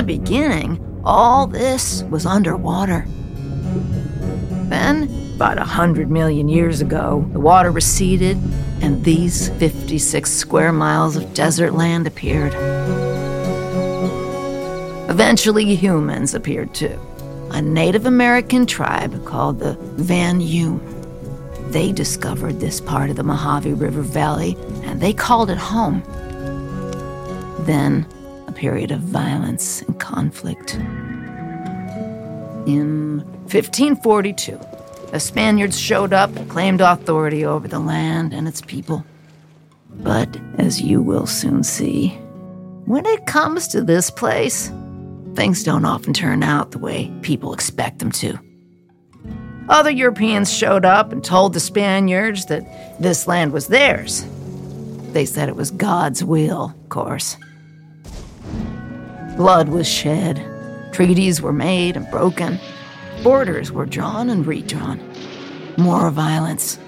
the beginning, all this was underwater. Then, about a hundred million years ago, the water receded and these 56 square miles of desert land appeared. Eventually, humans appeared too. A Native American tribe called the Vanyume. They discovered this part of the Mojave River Valley and they called it home. Then, period of violence and conflict. In 1542, the Spaniards showed up and claimed authority over the land and its people. But as you will soon see, when it comes to this place, things don't often turn out the way people expect them to. Other Europeans showed up and told the Spaniards that this land was theirs. They said it was God's will, of course. Blood was shed, treaties were made and broken, borders were drawn and redrawn. More violence.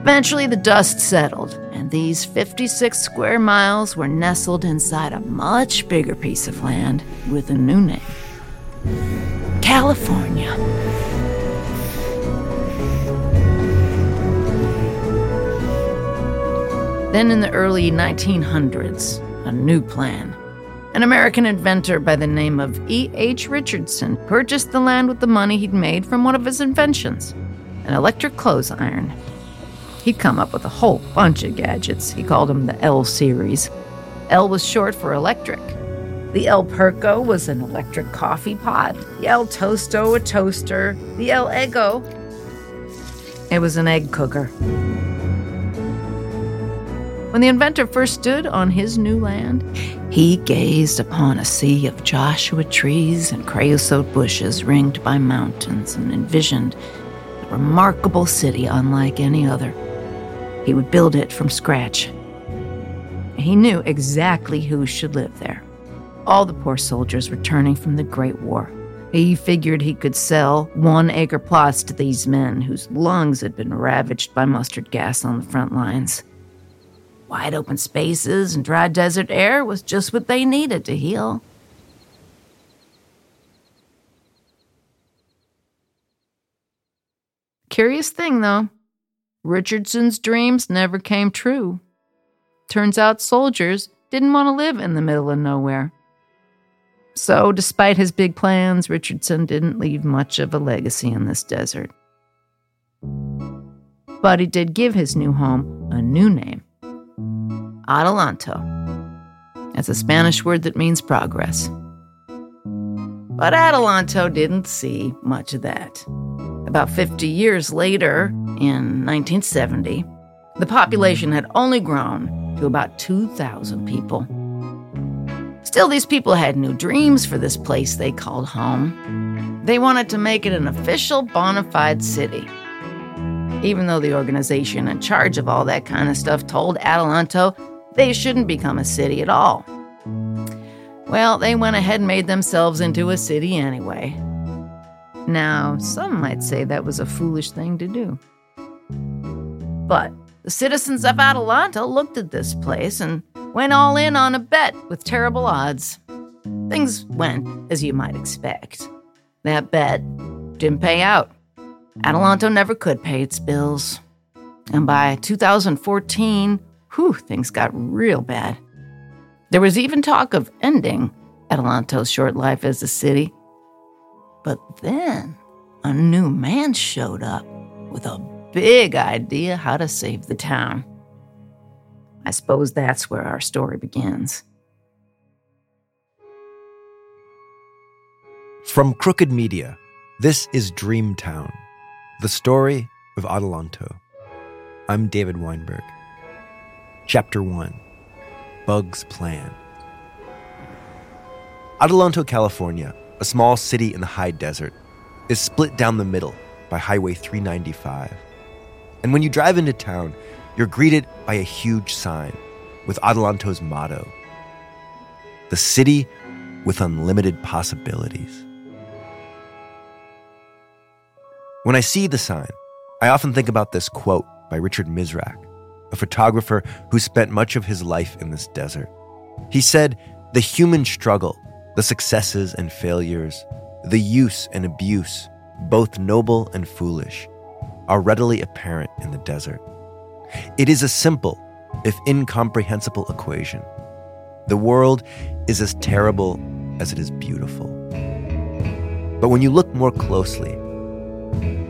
Eventually, the dust settled, and these 56 square miles were nestled inside a much bigger piece of land with a new name California. Then, in the early 1900s, a new plan. An American inventor by the name of E.H. Richardson purchased the land with the money he'd made from one of his inventions an electric clothes iron. He'd come up with a whole bunch of gadgets. He called them the El series. L was short for electric. The El Perco was an electric coffee pot. The El Tosto, a toaster. The El Eggo, it was an egg cooker. When the inventor first stood on his new land, he gazed upon a sea of Joshua trees and creosote bushes ringed by mountains and envisioned a remarkable city unlike any other. He would build it from scratch. He knew exactly who should live there. All the poor soldiers returning from the Great War. He figured he could sell one acre plots to these men whose lungs had been ravaged by mustard gas on the front lines. Wide open spaces and dry desert air was just what they needed to heal. Curious thing, though. Richardson's dreams never came true. Turns out soldiers didn't want to live in the middle of nowhere. So, despite his big plans, Richardson didn't leave much of a legacy in this desert. But he did give his new home a new name Adelanto. That's a Spanish word that means progress. But Adelanto didn't see much of that. About 50 years later, in 1970, the population had only grown to about 2,000 people. Still, these people had new dreams for this place they called home. They wanted to make it an official bona fide city. Even though the organization in charge of all that kind of stuff told Adelanto they shouldn't become a city at all. Well, they went ahead and made themselves into a city anyway. Now, some might say that was a foolish thing to do. But the citizens of Adelanto looked at this place and went all in on a bet with terrible odds. Things went as you might expect. That bet didn't pay out. Adelanto never could pay its bills. And by 2014, whew, things got real bad. There was even talk of ending Adelanto's short life as a city. But then a new man showed up with a big idea how to save the town. I suppose that's where our story begins. From Crooked Media, this is Dreamtown, the story of Adelanto. I'm David Weinberg. Chapter 1 Bug's Plan. Adelanto, California, a small city in the high desert, is split down the middle by Highway 395. And when you drive into town, you're greeted by a huge sign with Adelanto's motto The city with unlimited possibilities. When I see the sign, I often think about this quote by Richard Misrach, a photographer who spent much of his life in this desert. He said, The human struggle the successes and failures, the use and abuse, both noble and foolish, are readily apparent in the desert. It is a simple, if incomprehensible, equation. The world is as terrible as it is beautiful. But when you look more closely,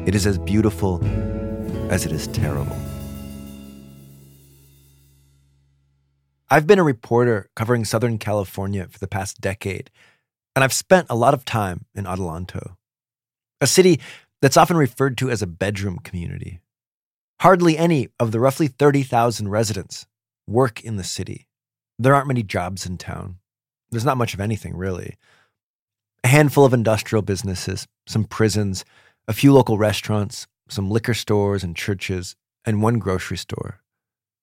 it is as beautiful as it is terrible. I've been a reporter covering Southern California for the past decade, and I've spent a lot of time in Adelanto, a city that's often referred to as a bedroom community. Hardly any of the roughly 30,000 residents work in the city. There aren't many jobs in town. There's not much of anything, really. A handful of industrial businesses, some prisons, a few local restaurants, some liquor stores and churches, and one grocery store.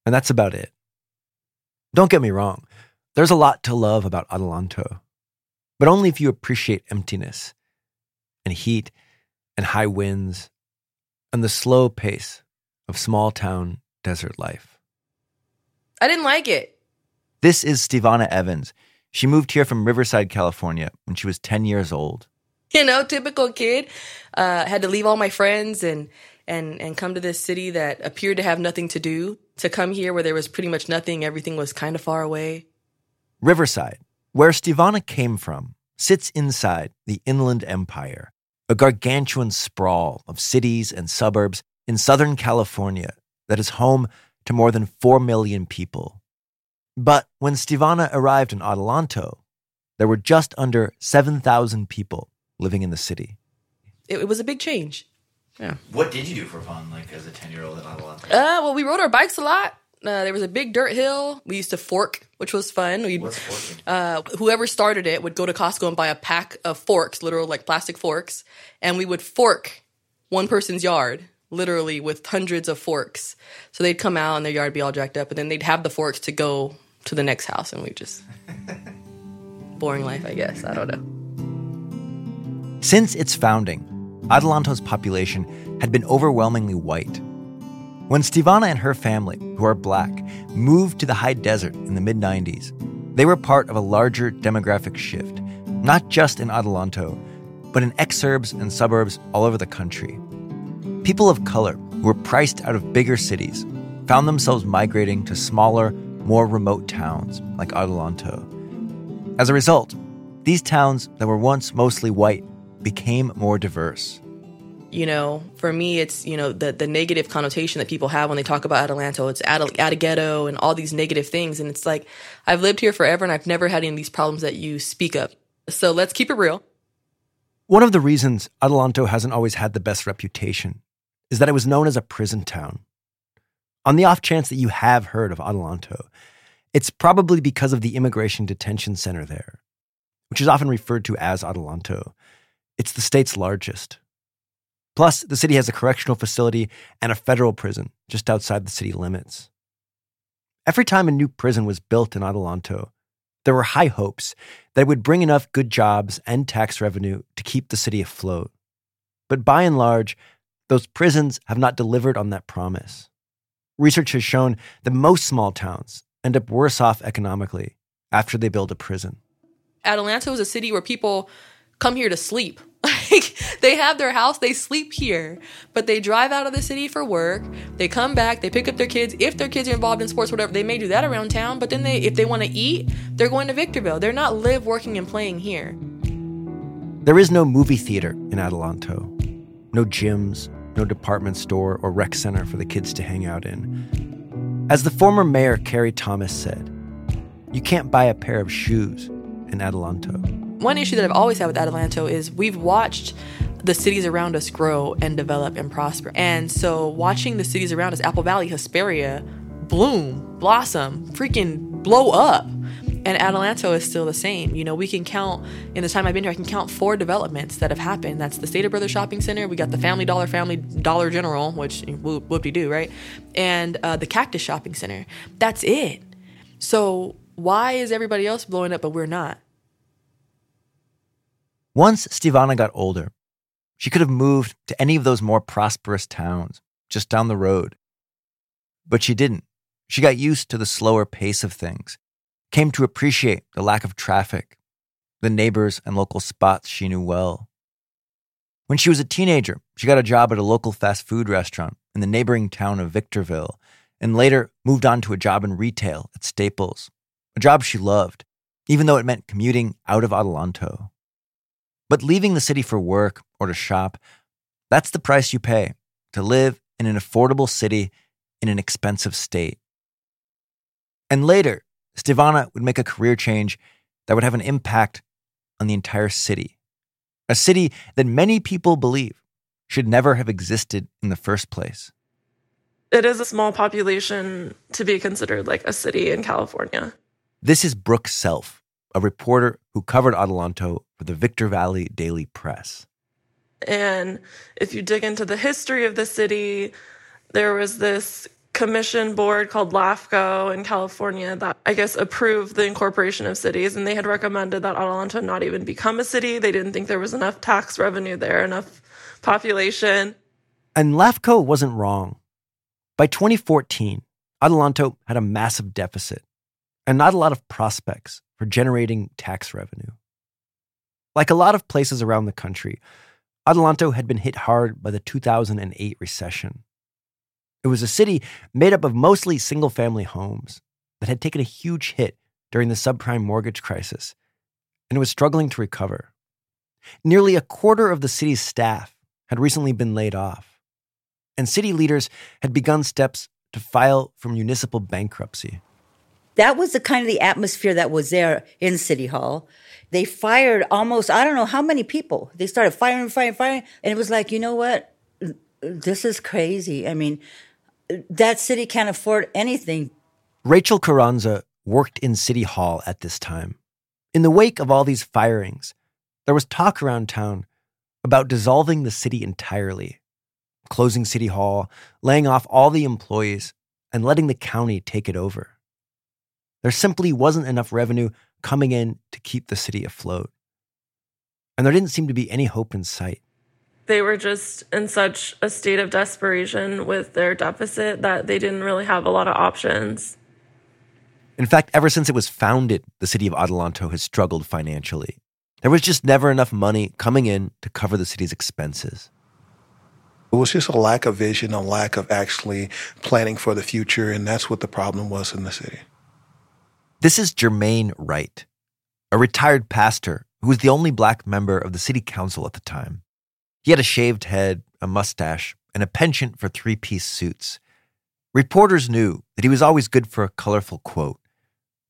And that's about it. Don't get me wrong, there's a lot to love about Adelanto, but only if you appreciate emptiness and heat and high winds and the slow pace of small town desert life. I didn't like it. This is Stevana Evans. She moved here from Riverside, California when she was 10 years old. You know, typical kid. Uh, had to leave all my friends and, and, and come to this city that appeared to have nothing to do, to come here where there was pretty much nothing. Everything was kind of far away. Riverside, where Stevana came from, sits inside the Inland Empire, a gargantuan sprawl of cities and suburbs in Southern California that is home to more than 4 million people. But when Stevana arrived in Adelanto, there were just under 7,000 people living in the city. It, it was a big change. Yeah. What did you do for fun, like as a ten year old in Adelanto? Uh, well, we rode our bikes a lot. Uh, there was a big dirt hill. We used to fork, which was fun. we What's forking? uh, whoever started it would go to Costco and buy a pack of forks, literal like plastic forks, and we would fork one person's yard, literally with hundreds of forks. So they'd come out and their yard would be all jacked up, and then they'd have the forks to go to the next house, and we just boring life, I guess. I don't know. Since its founding, Adelanto's population had been overwhelmingly white. When Stevana and her family, who are black, moved to the high desert in the mid 90s, they were part of a larger demographic shift, not just in Adelanto, but in exurbs and suburbs all over the country. People of color who were priced out of bigger cities found themselves migrating to smaller, more remote towns like Adelanto. As a result, these towns that were once mostly white became more diverse. you know, for me, it's, you know, the, the negative connotation that people have when they talk about Adelanto. It's at a, at a ghetto and all these negative things. And it's like, I've lived here forever and I've never had any of these problems that you speak of. So let's keep it real. One of the reasons Adelanto hasn't always had the best reputation is that it was known as a prison town. On the off chance that you have heard of Adelanto, it's probably because of the immigration detention center there, which is often referred to as Adelanto. It's the state's largest. Plus, the city has a correctional facility and a federal prison just outside the city limits. Every time a new prison was built in Adelanto, there were high hopes that it would bring enough good jobs and tax revenue to keep the city afloat. But by and large, those prisons have not delivered on that promise. Research has shown that most small towns end up worse off economically after they build a prison. Adelanto is a city where people come here to sleep. Like they have their house, they sleep here, but they drive out of the city for work. They come back, they pick up their kids. If their kids are involved in sports, whatever, they may do that around town. But then they, if they want to eat, they're going to Victorville. They're not live, working, and playing here. There is no movie theater in Adelanto, no gyms, no department store or rec center for the kids to hang out in. As the former mayor Cari Thomas said, you can't buy a pair of shoes in Adelanto. One issue that I've always had with Adelanto is we've watched the cities around us grow and develop and prosper. And so watching the cities around us, Apple Valley, Hesperia, bloom, blossom, freaking blow up. And Adelanto is still the same. You know, we can count, in the time I've been here, I can count four developments that have happened. That's the Stater Brothers Shopping Center. We got the Family Dollar, Family Dollar General, which whoop, whoop-de-doo, right? And uh, the Cactus Shopping Center. That's it. So why is everybody else blowing up, but we're not? Once Stevana got older, she could have moved to any of those more prosperous towns just down the road. But she didn't. She got used to the slower pace of things, came to appreciate the lack of traffic, the neighbors and local spots she knew well. When she was a teenager, she got a job at a local fast food restaurant in the neighboring town of Victorville, and later moved on to a job in retail at Staples, a job she loved, even though it meant commuting out of Adelanto. But leaving the city for work or to shop, that's the price you pay to live in an affordable city in an expensive state. And later, Stevana would make a career change that would have an impact on the entire city. A city that many people believe should never have existed in the first place. It is a small population to be considered like a city in California. This is Brooke Self, a reporter who covered Adelanto for the Victor Valley Daily Press. And if you dig into the history of the city, there was this commission board called LAFCO in California that I guess approved the incorporation of cities. And they had recommended that Adelanto not even become a city. They didn't think there was enough tax revenue there, enough population. And LAFCO wasn't wrong. By 2014, Adelanto had a massive deficit and not a lot of prospects for generating tax revenue. Like a lot of places around the country, Adelanto had been hit hard by the 2008 recession. It was a city made up of mostly single family homes that had taken a huge hit during the subprime mortgage crisis, and was struggling to recover. Nearly a quarter of the city's staff had recently been laid off, and city leaders had begun steps to file for municipal bankruptcy. That was the kind of the atmosphere that was there in City Hall. They fired almost, I don't know how many people. They started firing, firing, firing. And it was like, you know what? This is crazy. I mean, that city can't afford anything. Rachel Carranza worked in City Hall at this time. In the wake of all these firings, there was talk around town about dissolving the city entirely, closing City Hall, laying off all the employees, and letting the county take it over. There simply wasn't enough revenue coming in to keep the city afloat. And there didn't seem to be any hope in sight. They were just in such a state of desperation with their deficit that they didn't really have a lot of options. In fact, ever since it was founded, the city of Adelanto has struggled financially. There was just never enough money coming in to cover the city's expenses. It was just a lack of vision, a lack of actually planning for the future, and that's what the problem was in the city. This is Jermaine Wright, a retired pastor who was the only black member of the city council at the time. He had a shaved head, a mustache, and a penchant for three piece suits. Reporters knew that he was always good for a colorful quote,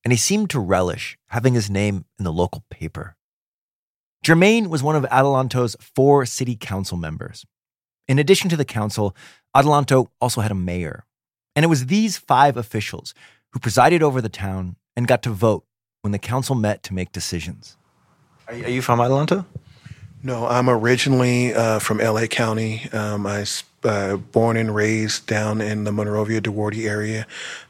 and he seemed to relish having his name in the local paper. Jermaine was one of Adelanto's four city council members. In addition to the council, Adelanto also had a mayor. And it was these five officials who presided over the town and got to vote when the council met to make decisions. Are you, from Adelanto? No, I'm originally uh, from LA County. Um, I uh, born and raised down in the Monrovia Duarte area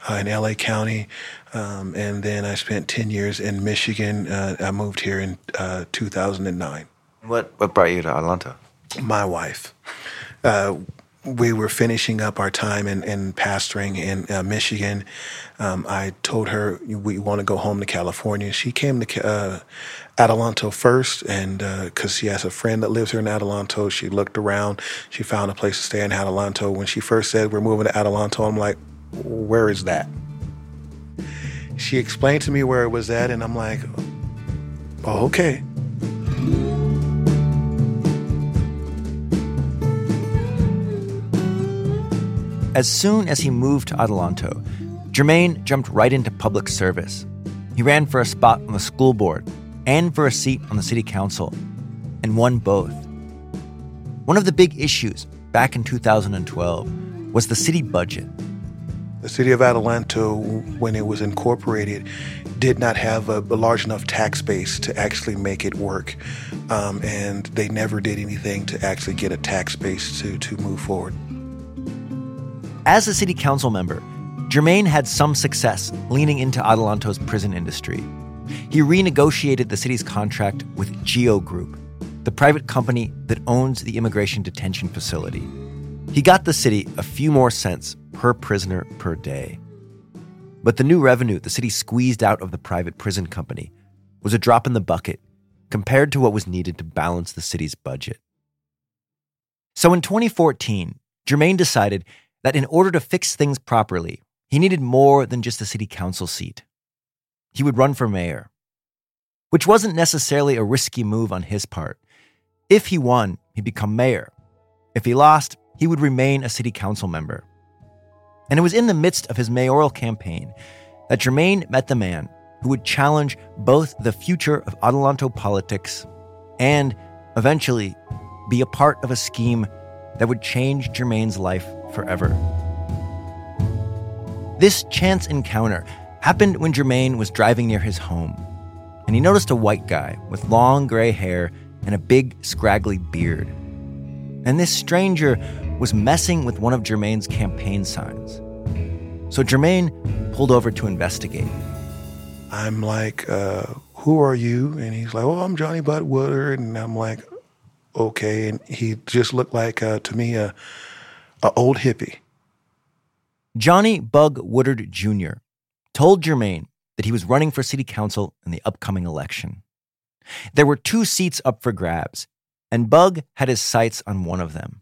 uh, in LA County, um, and then I spent ten years in Michigan. Uh, I moved here in uh, 2009. What what brought you to Adelanto? My wife. We were finishing up our time in, in pastoring in uh, Michigan. Um, I told her we want to go home to California. She came to uh, Adelanto first, and because uh, she has a friend that lives here in Adelanto, she looked around. She found a place to stay in Adelanto. When she first said we're moving to Adelanto, I'm like, where is that? She explained to me where it was at, and I'm like, oh, okay. As soon as he moved to Adelanto, Jermaine jumped right into public service. He ran for a spot on the school board and for a seat on the city council, and won both. One of the big issues back in 2012 was the city budget. The city of Adelanto, when it was incorporated, did not have a, a large enough tax base to actually make it work. Um, and they never did anything to actually get a tax base to, to move forward. As a city council member, Jermaine had some success leaning into Adelanto's prison industry. He renegotiated the city's contract with Geo Group, the private company that owns the immigration detention facility. He got the city a few more cents per prisoner per day. But the new revenue the city squeezed out of the private prison company was a drop in the bucket compared to what was needed to balance the city's budget. So in 2014, Jermaine decided that in order to fix things properly, he needed more than just a city council seat. He would run for mayor, which wasn't necessarily a risky move on his part. If he won, he'd become mayor. If he lost, he would remain a city council member. And it was in the midst of his mayoral campaign that Jermaine met the man who would challenge both the future of Adelanto politics and eventually be a part of a scheme that would change Jermaine's life forever. This chance encounter happened when Jermaine was driving near his home, and he noticed a white guy with long gray hair and a big, scraggly beard. And this stranger was messing with one of Jermaine's campaign signs. So Jermaine pulled over to investigate. I'm like, uh, who are you? And he's like, oh, I'm Johnny Bug Woodard. And I'm like, okay. And he just looked like, uh, to me, a, a old hippie. Johnny Bug Woodard Jr. told Jermaine that he was running for city council in the upcoming election. There were two seats up for grabs, and Bug had his sights on one of them.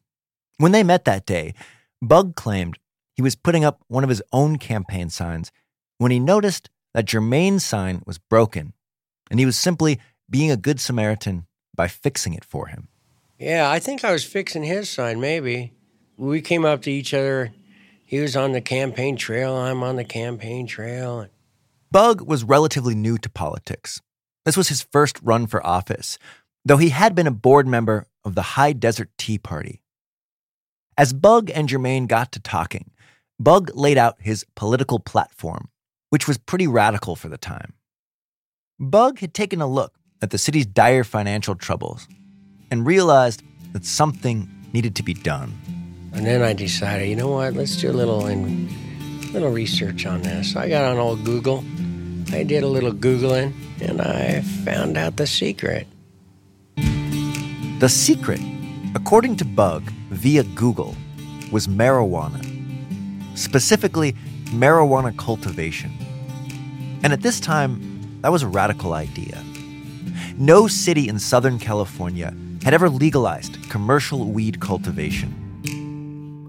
When they met that day, Bug claimed he was putting up one of his own campaign signs when he noticed that Jermaine's sign was broken, and he was simply being a good Samaritan by fixing it for him. Yeah, I think I was fixing his sign, maybe. We came up to each other. He was on the campaign trail, I'm on the campaign trail. Bug was relatively new to politics. This was his first run for office, though he had been a board member of the High Desert Tea Party. As Bug and Jermaine got to talking, Bug laid out his political platform, which was pretty radical for the time. Bug had taken a look at the city's dire financial troubles and realized that something needed to be done. And then I decided, you know what? Let's do a little little research on this. I got on old Google. I did a little googling, and I found out the secret. The secret, according to Bug via Google, was marijuana. Specifically, marijuana cultivation. And at this time, that was a radical idea. No city in Southern California had ever legalized commercial weed cultivation.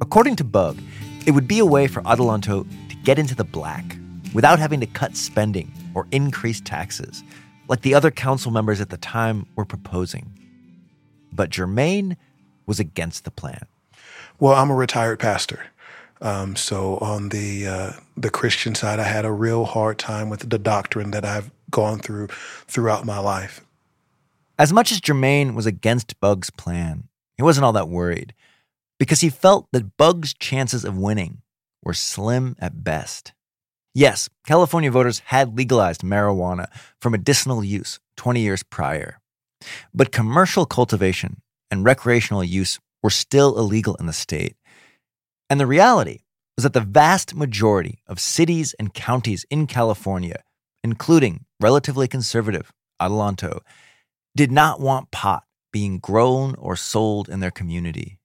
According to Bug, it would be a way for Adelanto to get into the black without having to cut spending or increase taxes, like the other council members at the time were proposing. But Jermaine was against the plan. Well, I'm a retired pastor. Um, so on the uh, the Christian side, I had a real hard time with the doctrine that I've gone through throughout my life. As much as Jermaine was against Bug's plan, he wasn't all that worried because he felt that Bug's chances of winning were slim at best. Yes, California voters had legalized marijuana for medicinal use 20 years prior, but commercial cultivation and recreational use were still illegal in the state. And the reality was that the vast majority of cities and counties in California, including relatively conservative Adelanto, did not want pot being grown or sold in their community.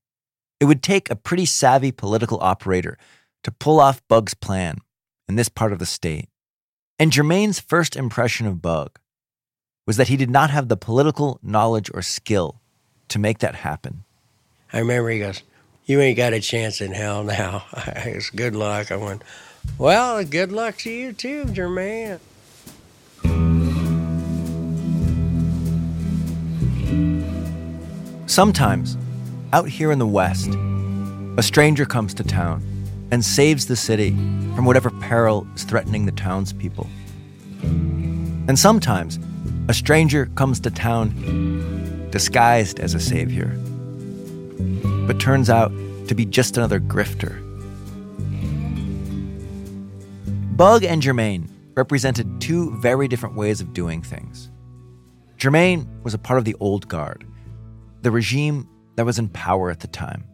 It would take a pretty savvy political operator to pull off Bug's plan in this part of the state. And Jermaine's first impression of Bug was that he did not have the political knowledge or skill to make that happen. I remember he goes, You ain't got a chance in hell now. it's good luck. I went, Well, good luck to you too, Jermaine. Sometimes, out here in the West, a stranger comes to town and saves the city from whatever peril is threatening the townspeople. And sometimes, a stranger comes to town disguised as a savior, but turns out to be just another grifter. Bug and Jermaine represented two very different ways of doing things. Jermaine was a part of the old guard, the regime that was in power at the time.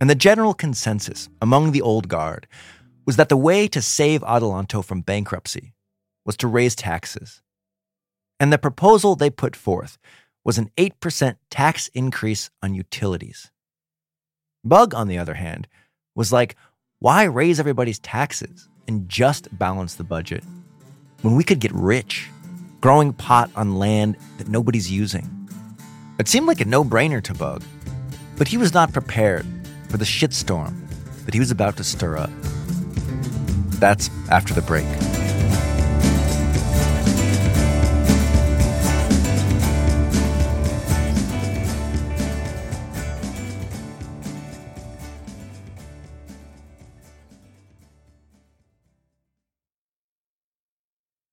And the general consensus among the old guard was that the way to save Adelanto from bankruptcy was to raise taxes. And the proposal they put forth was an 8% tax increase on utilities. Bug, on the other hand, was like, why raise everybody's taxes and just balance the budget when we could get rich growing pot on land that nobody's using. It seemed like a no brainer to Bug, but he was not prepared for the shitstorm that he was about to stir up. That's after the break.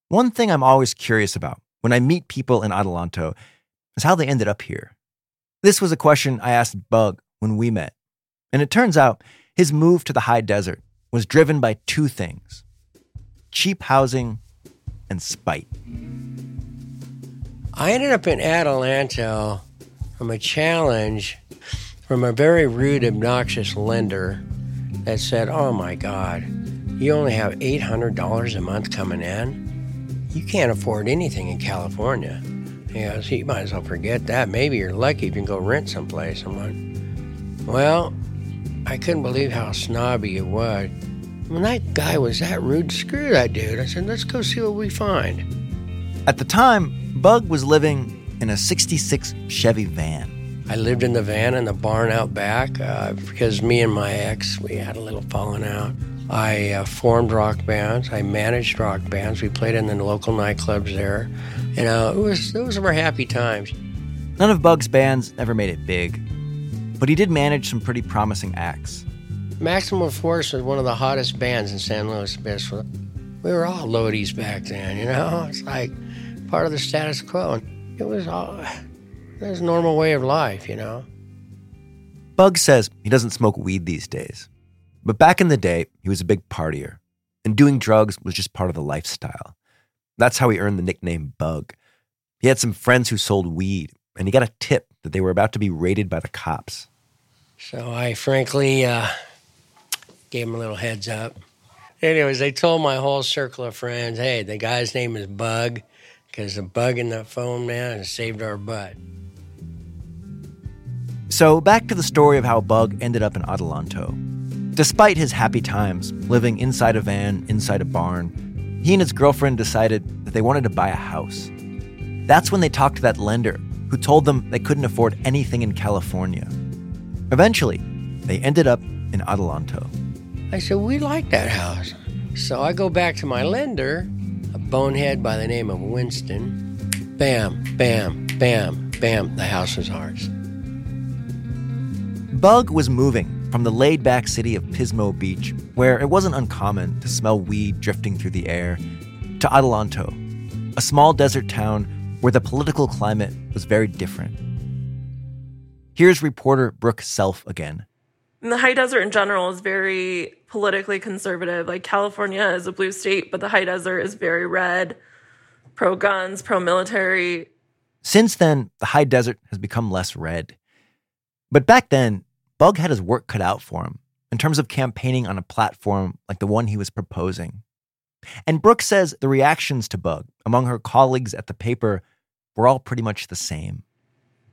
One thing I'm always curious about when I meet people in Adelanto is how they ended up here. This was a question I asked Bug when we met. And it turns out his move to the high desert was driven by two things cheap housing and spite. I ended up in Adelanto from a challenge from a very rude, obnoxious lender that said, Oh my God, you only have $800 a month coming in? You can't afford anything in California. He so You might as well forget that. Maybe you're lucky if you can go rent someplace. I'm like, Well, I couldn't believe how snobby it was. When that guy was that rude, screw that dude. I said, Let's go see what we find. At the time, Bug was living in a 66 Chevy van. I lived in the van in the barn out back uh, because me and my ex, we had a little falling out. I uh, formed rock bands. I managed rock bands. We played in the local nightclubs there. You know, it was those were happy times. None of Bug's bands ever made it big, but he did manage some pretty promising acts. Maximum Force was one of the hottest bands in San Luis Obispo. We were all loadies back then, you know? It's like part of the status quo. It was all, a normal way of life, you know? Bug says he doesn't smoke weed these days. But back in the day, he was a big partier, and doing drugs was just part of the lifestyle. That's how he earned the nickname Bug. He had some friends who sold weed, and he got a tip that they were about to be raided by the cops. So I frankly uh, gave him a little heads up. Anyways, they told my whole circle of friends, hey, the guy's name is Bug, because the bug in the phone man has saved our butt. So back to the story of how Bug ended up in Adelanto. Despite his happy times living inside a van, inside a barn, he and his girlfriend decided that they wanted to buy a house. That's when they talked to that lender who told them they couldn't afford anything in California. Eventually, they ended up in Adelanto. I said, We like that house. So I go back to my lender, a bonehead by the name of Winston. Bam, bam, bam, bam, the house was ours. Bug was moving from the laid back city of Pismo Beach, where it wasn't uncommon to smell weed drifting through the air, to Adelanto, a small desert town where the political climate was very different. Here's reporter Brooke Self again. The high desert in general is very politically conservative. Like California is a blue state, but the high desert is very red, pro guns, pro military. Since then, the high desert has become less red. But back then, Bug had his work cut out for him in terms of campaigning on a platform like the one he was proposing. And Brooke says the reactions to Bug among her colleagues at the paper were all pretty much the same.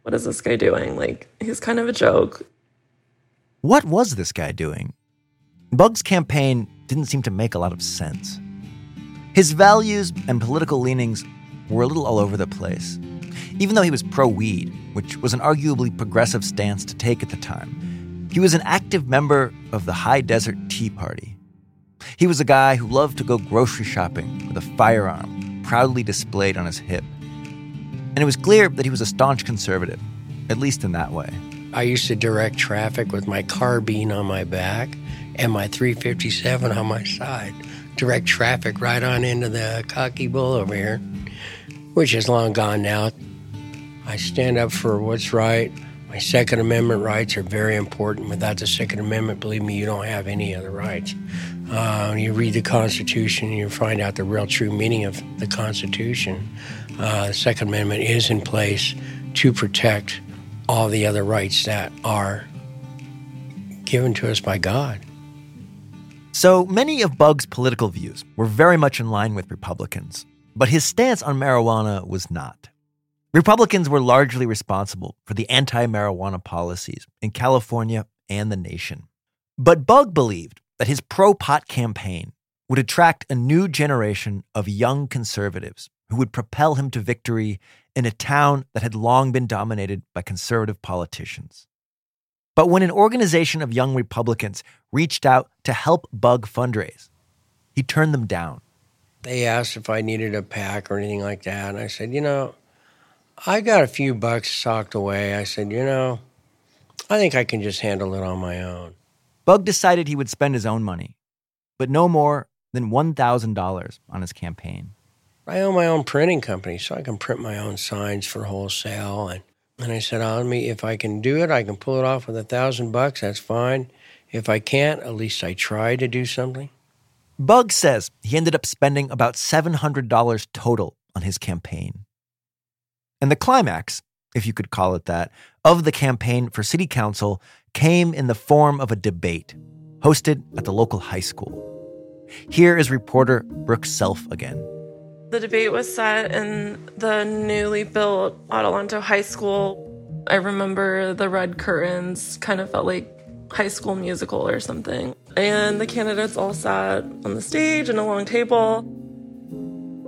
What is this guy doing? Like, he's kind of a joke. What was this guy doing? Bug's campaign didn't seem to make a lot of sense. His values and political leanings were a little all over the place. Even though he was pro weed, which was an arguably progressive stance to take at the time, he was an active member of the High Desert Tea Party. He was a guy who loved to go grocery shopping with a firearm proudly displayed on his hip. And it was clear that he was a staunch conservative, at least in that way. I used to direct traffic with my carbine on my back and my 357 on my side. Direct traffic right on into the cocky bull over here, which is long gone now. I stand up for what's right. My Second Amendment rights are very important. Without the Second Amendment, believe me, you don't have any other rights. Uh, you read the Constitution and you find out the real true meaning of the Constitution. Uh, the Second Amendment is in place to protect all the other rights that are given to us by God. So many of Bug's political views were very much in line with Republicans, but his stance on marijuana was not. Republicans were largely responsible for the anti marijuana policies in California and the nation. But Bug believed that his pro pot campaign would attract a new generation of young conservatives who would propel him to victory in a town that had long been dominated by conservative politicians. But when an organization of young Republicans reached out to help Bug fundraise, he turned them down. They asked if I needed a PAC or anything like that. And I said, you know, I got a few bucks socked away. I said, you know, I think I can just handle it on my own. Bug decided he would spend his own money, but no more than $1,000 on his campaign. I own my own printing company, so I can print my own signs for wholesale. And, and I said, oh, me, if I can do it, I can pull it off with a thousand bucks. That's fine. If I can't, at least I try to do something. Bug says he ended up spending about $700 total on his campaign. And the climax, if you could call it that, of the campaign for city council came in the form of a debate hosted at the local high school. Here is reporter Brooke Self again. The debate was set in the newly built Adelanto High School. I remember the red curtains kind of felt like high school musical or something. And the candidates all sat on the stage in a long table.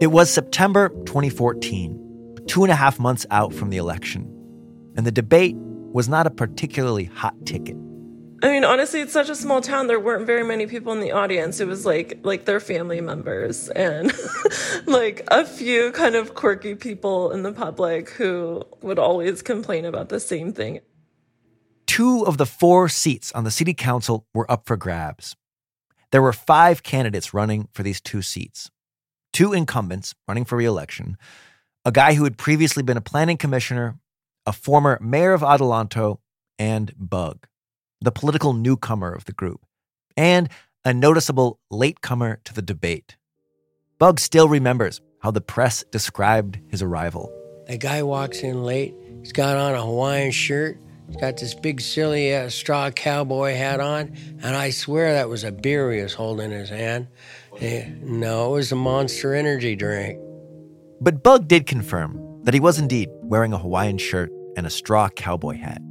It was September 2014, two and a half months out from the election. And the debate was not a particularly hot ticket. I mean, honestly, it's such a small town. There weren't very many people in the audience. It was like like their family members and like a few kind of quirky people in the public who would always complain about the same thing. Two of the four seats on the city council were up for grabs. There were five candidates running for these two seats. Two incumbents running for reelection, a guy who had previously been a planning commissioner, a former mayor of Adelanto, and Bug the political newcomer of the group, and a noticeable latecomer to the debate. Bug still remembers how the press described his arrival. The guy walks in late. He's got on a Hawaiian shirt. He's got this big silly uh, straw cowboy hat on, and I swear that was a beer he was holding in his hand. Eh, no, it was a Monster Energy drink. But Bug did confirm that he was indeed wearing a Hawaiian shirt and a straw cowboy hat.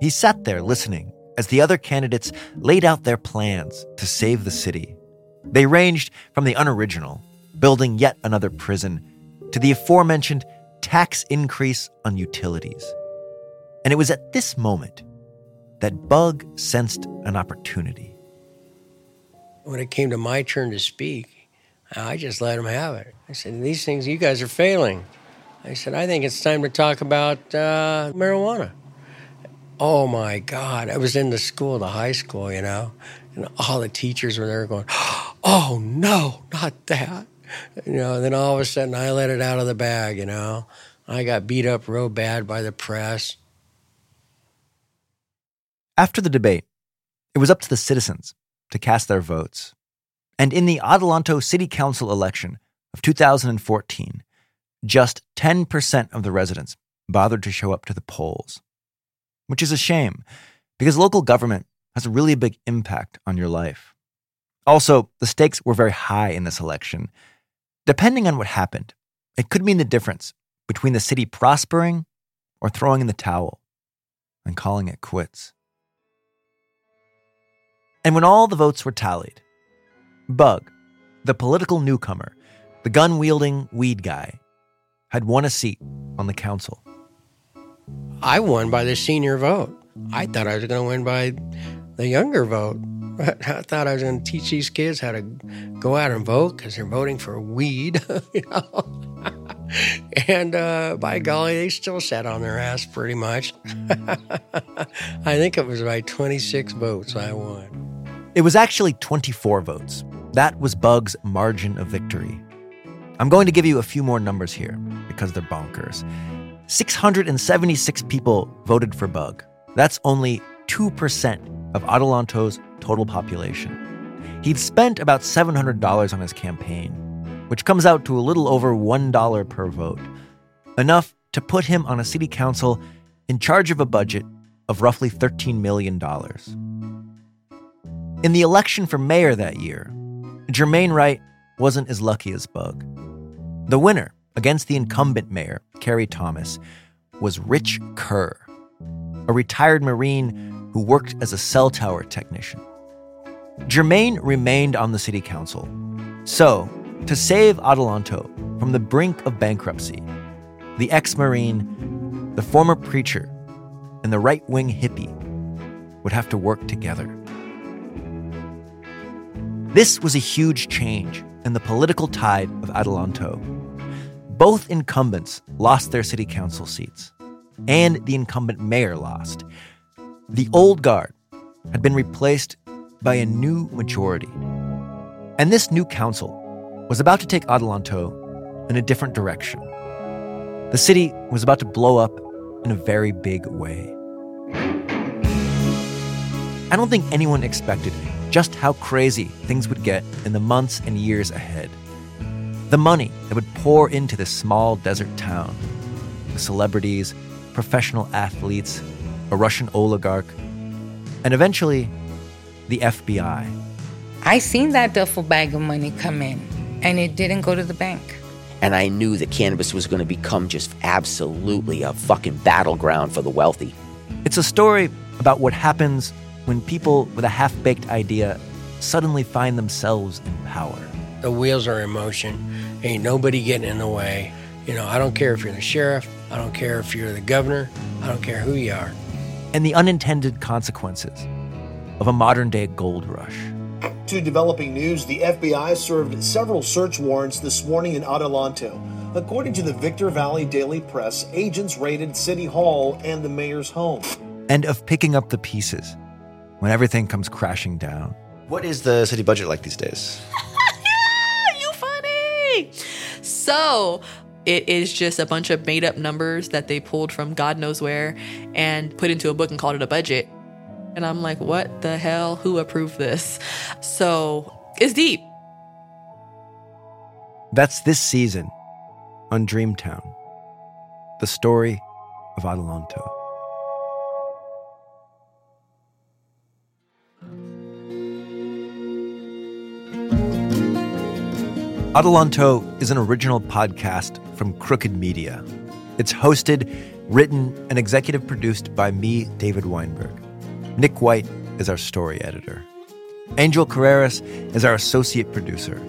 He sat there listening as the other candidates laid out their plans to save the city. They ranged from the unoriginal, building yet another prison, to the aforementioned tax increase on utilities. And it was at this moment that Bug sensed an opportunity. When it came to my turn to speak, I just let him have it. I said, These things, you guys are failing. I said, I think it's time to talk about uh, marijuana. Oh my God. I was in the school, the high school, you know, and all the teachers were there going, Oh no, not that. You know, and then all of a sudden I let it out of the bag, you know. I got beat up real bad by the press. After the debate, it was up to the citizens to cast their votes. And in the Adelanto City Council election of 2014, just 10% of the residents bothered to show up to the polls which is a shame because local government has a really big impact on your life. Also, the stakes were very high in this election. Depending on what happened, it could mean the difference between the city prospering or throwing in the towel and calling it quits. And when all the votes were tallied, Bug, the political newcomer, the gun wielding weed guy, had won a seat on the council. I won by the senior vote. I thought I was going to win by the younger vote. I thought I was going to teach these kids how to go out and vote because they're voting for weed, you know. and uh, by golly, they still sat on their ass pretty much. I think it was by 26 votes I won. It was actually 24 votes. That was Bug's margin of victory. I'm going to give you a few more numbers here because they're bonkers. 676 people voted for Bug. That's only 2% of Adelanto's total population. He'd spent about $700 on his campaign, which comes out to a little over $1 per vote, enough to put him on a city council in charge of a budget of roughly $13 million. In the election for mayor that year, Jermaine Wright wasn't as lucky as Bug. The winner against the incumbent mayor, Cari Thomas, was Rich Kerr, a retired Marine who worked as a cell tower technician. Jermaine remained on the city council. So, To save Adelanto from the brink of bankruptcy, the ex Marine, the former preacher, and the right wing hippie would have to work together. This was a huge change in the political tide of Adelanto. Both incumbents lost their city council seats, and the incumbent mayor lost. The old guard had been replaced by a new majority. And this new council was about to take Adelanto in a different direction. The city was about to blow up in a very big way. I don't think anyone expected just how crazy things would get in the months and years ahead. The money that would pour into this small desert town, the celebrities, professional athletes, a Russian oligarch, and eventually the FBI. I seen that duffel bag of money come in, and it didn't go to the bank. And I knew that cannabis was going to become just absolutely a fucking battleground for the wealthy. It's a story about what happens when people with a half baked idea suddenly find themselves in power. The wheels are in motion. Ain't nobody getting in the way. You know, I don't care if you're the sheriff, I don't care if you're the governor, I don't care who you are. And the unintended consequences of a modern day gold rush. To developing news, the FBI served several search warrants this morning in Adelanto. According to the Victor Valley Daily Press, agents raided City Hall and the mayor's home. And of picking up the pieces when everything comes crashing down. What is the city budget like these days? you funny. So it is just a bunch of made up numbers that they pulled from God knows where and put into a book and called it a budget. And I'm like, what the hell? Who approved this? So it's deep. That's this season on Dreamtown, the story of Adelanto. Adelanto is an original podcast from Crooked Media. It's hosted, written, and executive produced by me, David Weinberg. Nick White is our story editor. Angel Carreras is our associate producer.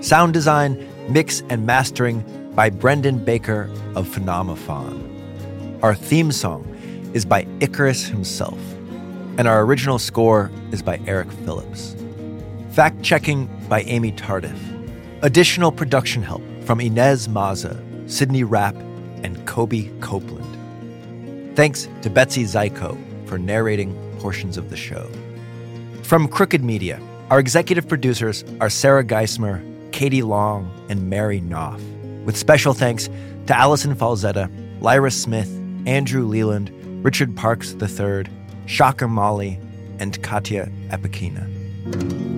Sound design, mix, and mastering by Brendan Baker of Phenomophon. Our theme song is by Icarus himself, and our original score is by Eric Phillips. Fact checking by Amy Tardif. Additional production help from Inez Maza, Sydney Rapp, and Kobe Copeland. Thanks to Betsy Zyko for narrating portions of the show. From Crooked Media, our executive producers are Sarah Geismer, Katie Long, and Mary Knopf, with special thanks to Allison Falzetta, Lyra Smith, Andrew Leland, Richard Parks III, Shocker Molly, and Katya Epikina.